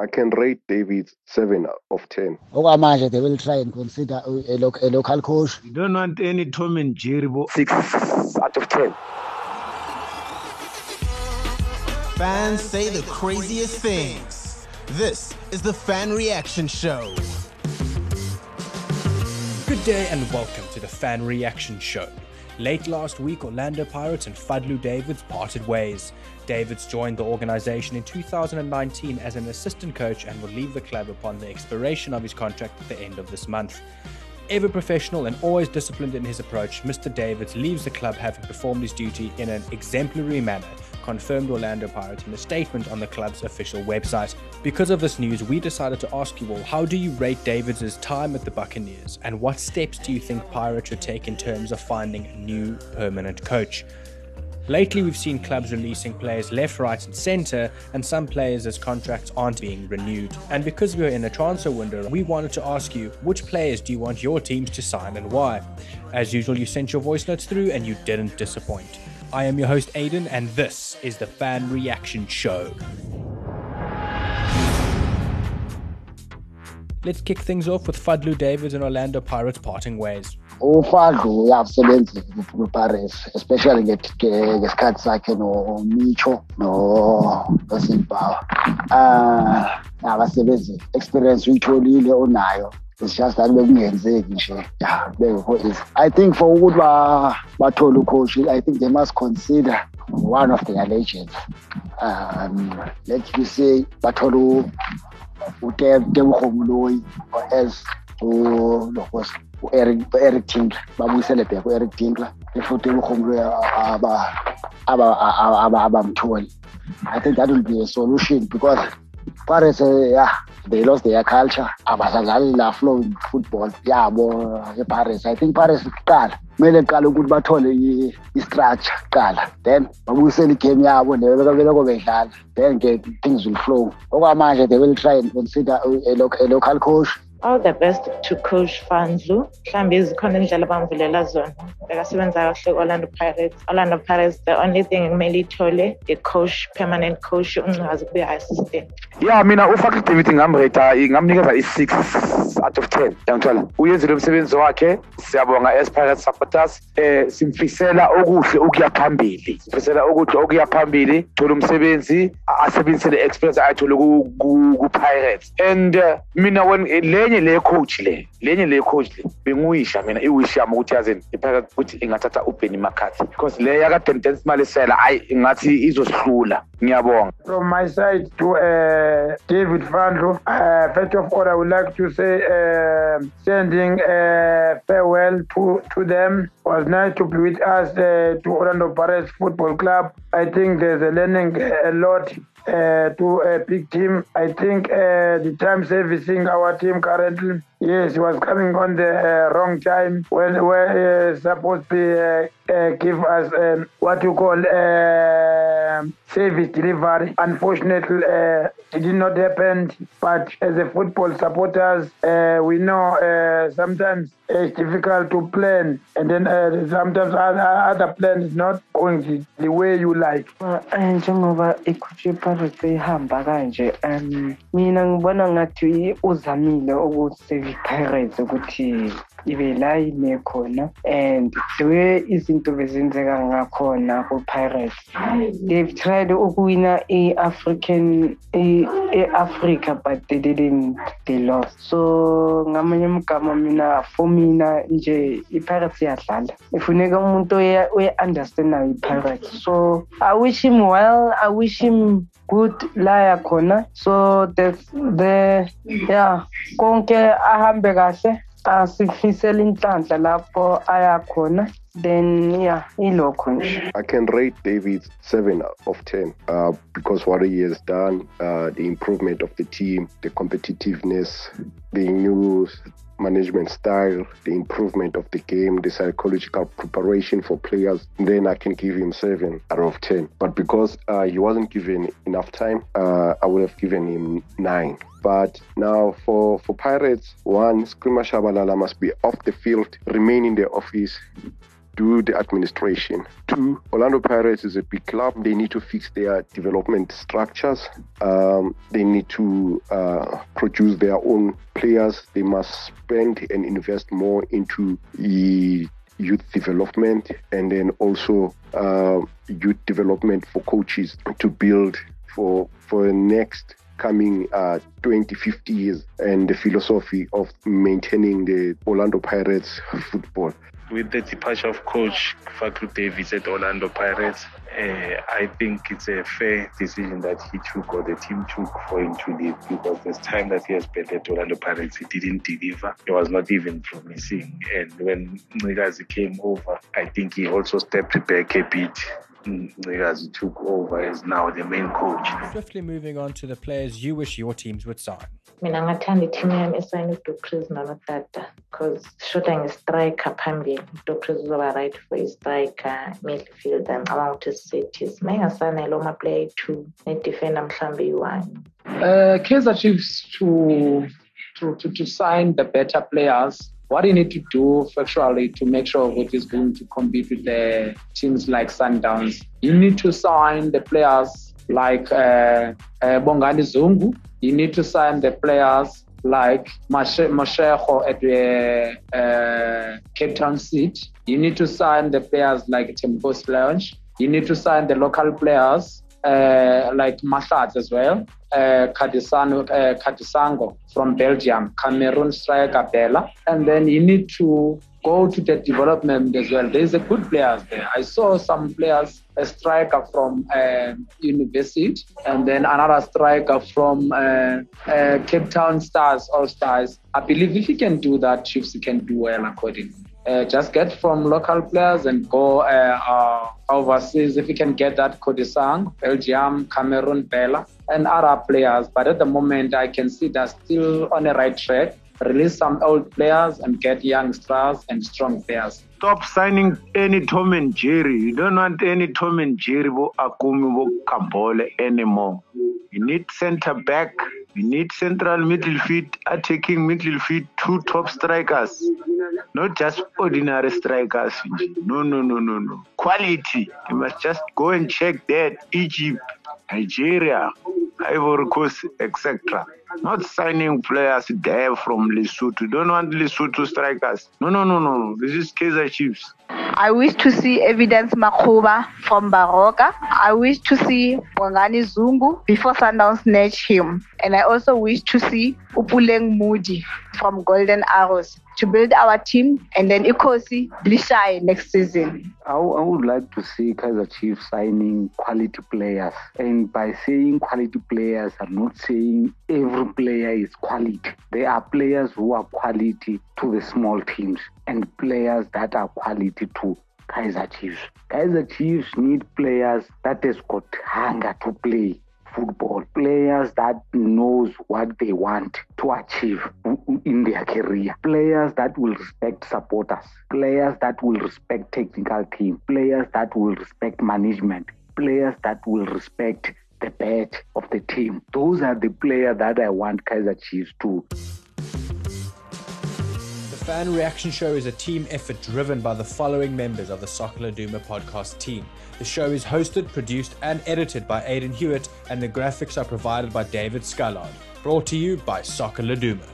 I can rate David 7 of 10. Oh, Okwamanje, they will try and consider a, lo- a local coach. You don't want any Tom and Jerry. bo- 6 out of 10. Fans say the craziest things. This is the Fan Reaction Show. Good day and welcome to the Fan Reaction Show. Late last week, Orlando Pirates and Fadlu Davids parted ways. Davids joined the organization in 2019 as an assistant coach and will leave the club upon the expiration of his contract at the end of this month. Ever professional and always disciplined in his approach, Mr. Davids leaves the club having performed his duty in an exemplary manner, confirmed Orlando Pirates in a statement on the club's official website. Because of this news, we decided to ask you all how do you rate Davids' time at the Buccaneers and what steps do you think Pirates should take in terms of finding a new permanent coach? Lately, we've seen clubs releasing players left, right, and centre, and some players' contracts aren't being renewed. And because we're in a transfer window, we wanted to ask you which players do you want your teams to sign and why? As usual, you sent your voice notes through and you didn't disappoint. I am your host, Aidan, and this is the Fan Reaction Show. Let's kick things off with Fadlu Davids and Orlando Pirates parting ways. ufadlu uyasebenza kuparis especially nge- nge- ngesikhathi sakhe nomicho nosimbawa um abasebenzi experience uyitholile onayo it's just that bekungenzeki nje. Ya bengekho easy i think for ukuthi ba- bathole ucoach i think they must consider one of their legends. Um let you say bathole u- utebukgo moloi as ulokosi u-eric tinkler. Babuyisele back u-eric tinkler futhi ubukgomloyi abamtholi. I think that will be a solution because paris yeah they lost their culture abasadlali la flowing football yabo eparis i think paris kuqala kumele kuqala ukuthi bathole i- i-structure kuqala then babuyisele igame yabo nebeloko bedlala then ke things will flow. Okwamanje they will try and consider a, loc- a local coach. All the best to coach Fanzu. Mhlambe zikhona indlela abamvulela zona. Bekasebenza kahle ku-Orlando Pirates. Orlando Pirates, the only thing kumele ithole the coach, permanent coach, ungazi kube assistant. ya mina ufakile david ngamreta ngamnikeza i-6 out of 10 yangithola uyenzile umsebenzi wakhe. Siyabonga as pirate supporters. Eh simfisela okuhle ukuya phambili. Simfisela okuhle okuya phambili. Thola umsebenzi a- asebenzise le experience ayithole ku- ku- ku-pirates and uh, mina when lenye le coach le lenye le coach le benguyisha mina iwish yami ukuthi yazini ipirates ukuthi ingathatha ubenny mccarthy because le yakadendence malesela ayi ingathi izosihlula ngiyabonga. From my side to uh, David Fandlo, uh, first of all, I would like to say uh, sending uh, farewell to, to them. It was nice to be with us uh, to Orlando Pirates Football Club. I think there's a learning a lot uh, to a big team. I think uh, the time servicing our team currently, yes, was coming on the uh, wrong time when we're uh, supposed to uh, uh, give us um, what you call service delivery. Unfortunately, it did not happen. But as a football supporters, we know sometimes it's difficult to plan, and then sometimes other, other plan is not going the, the way you like. Eh, njengoba ikhutshwe ipirates ihamba kanje um mina ngibona ngathi uzamile ukusave ipirates ukuthi ibe la ime khona and the way izinto bezenzeka ngakhona ku-pirates. They've tried ukuwina i-african i- e-africa but they didn't they lost. So ngamanye amagama mina for mina nje i-pirates iyadlala. Ifuneka umuntu oye- oye-understandayo i-pirates so i wish him well i wish him good la yakhona. So that's the yeah konke ahambe kahle. Asifisele inhlanhla lapho aya khona. Then yeah ilokho nje I can rate David 7 of 10 uh, because what he has done, uh, the improvement of the team, the competitiveness, the new management style, the improvement of the game, the psychological preparation for players, then I can give him 7 out of 10. But because uh, he wasn't given enough time, uh, I would have given him 9. But now for, for Pirates, one, Skrima Shabalala must be off the field, remain in the office, do the administration. Two, Orlando Pirates is a big club. They need to fix their development structures. Um, they need to uh, produce their own players. They must spend and invest more into the youth development and then also uh, youth development for coaches to build for for the next coming uh, 20, 50 years and the philosophy of maintaining the Orlando Pirates football. With the departure of coach Fakru Davies at Orlando Pirates, uh, I think it's a fair decision that he took or the team took for him to leave because this time that he has spent at Orlando Pirates, he didn't deliver. He was not even promising. And when Ncikazi came over, I think he also stepped back a bit as he took over as now the main coach. Swiftly moving on to the players you wish your teams would sign. mina ngathanda ithimu yami esayine udocris nonotata because shoda ngistriker phambili udocris uzoba right for istriker midfielder ngicabanga ukuthi sisetis ma ingasanele oma-player i-two ne-defender mhlawumbe iyi-one uh, Kaiser Chiefs to, to, to, to sign the better players. What you need to do factually to make sure that is going to compete with the teams like Sundowns, you need to sign the players like uh, uh, Bongani Zungu. You need to sign the players like Mosheho at the uh, Cape Town seat. You need to sign the players like Tempos Lounge. You need to sign the local players uh, like Mashat as well, uh, uh, from Belgium, Cameroon striker Bella, and then you need to go to the development as well. There's a good players there. I saw some players, a striker from uh, University, and then another striker from uh, uh, Cape Town Stars, All Stars. I believe if you can do that, Chiefs can do well accordingly. Uh, just get from local players and go uh, overseas. If you can get that Kodisang, Belgium, Cameroon, Bella, and other players. But at the moment, I can see they're still on the right track. Release some old players and get young stars and strong players. Stop signing any Tom and Jerry. You don't want any Tom and Jerry, bo Akumi, bo Kambole anymore. You need centre back. You need central midfield, attacking midfield, two top strikers. Not just ordinary strikers. No, no, no, no, no. Quality. You must just go and check that. Egypt, Nigeria, Ivory Coast, etc. Not signing players there from Lesotho. Don't want Lesotho strikers. No, no, no, no. This is Kaiser Chiefs. I wish to see Evidence Makgopa from Baroka. I wish to see Bongani Zungu before Sundown snatch him. And I also wish to see Upuleng Moody from Golden Arrows to build our team and then Ikosi Blishai next season. I, I would like to see Kaiser Chiefs signing quality players. And by saying quality players, I'm not saying every player is quality. There are players who are quality to the small teams and players that are quality to Kaiser Chiefs. Kaiser Chiefs need players that has got hunger to play football players that knows what they want to achieve in their career. Players that will respect supporters. Players that will respect technical team. Players that will respect management. Players that will respect the bet of the team. Those are the players that i want kaiser chiefs to Fan Reaction Show is a team effort driven by the following members of the Soccer Laduma podcast team. The show is hosted, produced, and edited by Aidan Hewitt, and the graphics are provided by David Scullard. Brought to you by Soccer Laduma.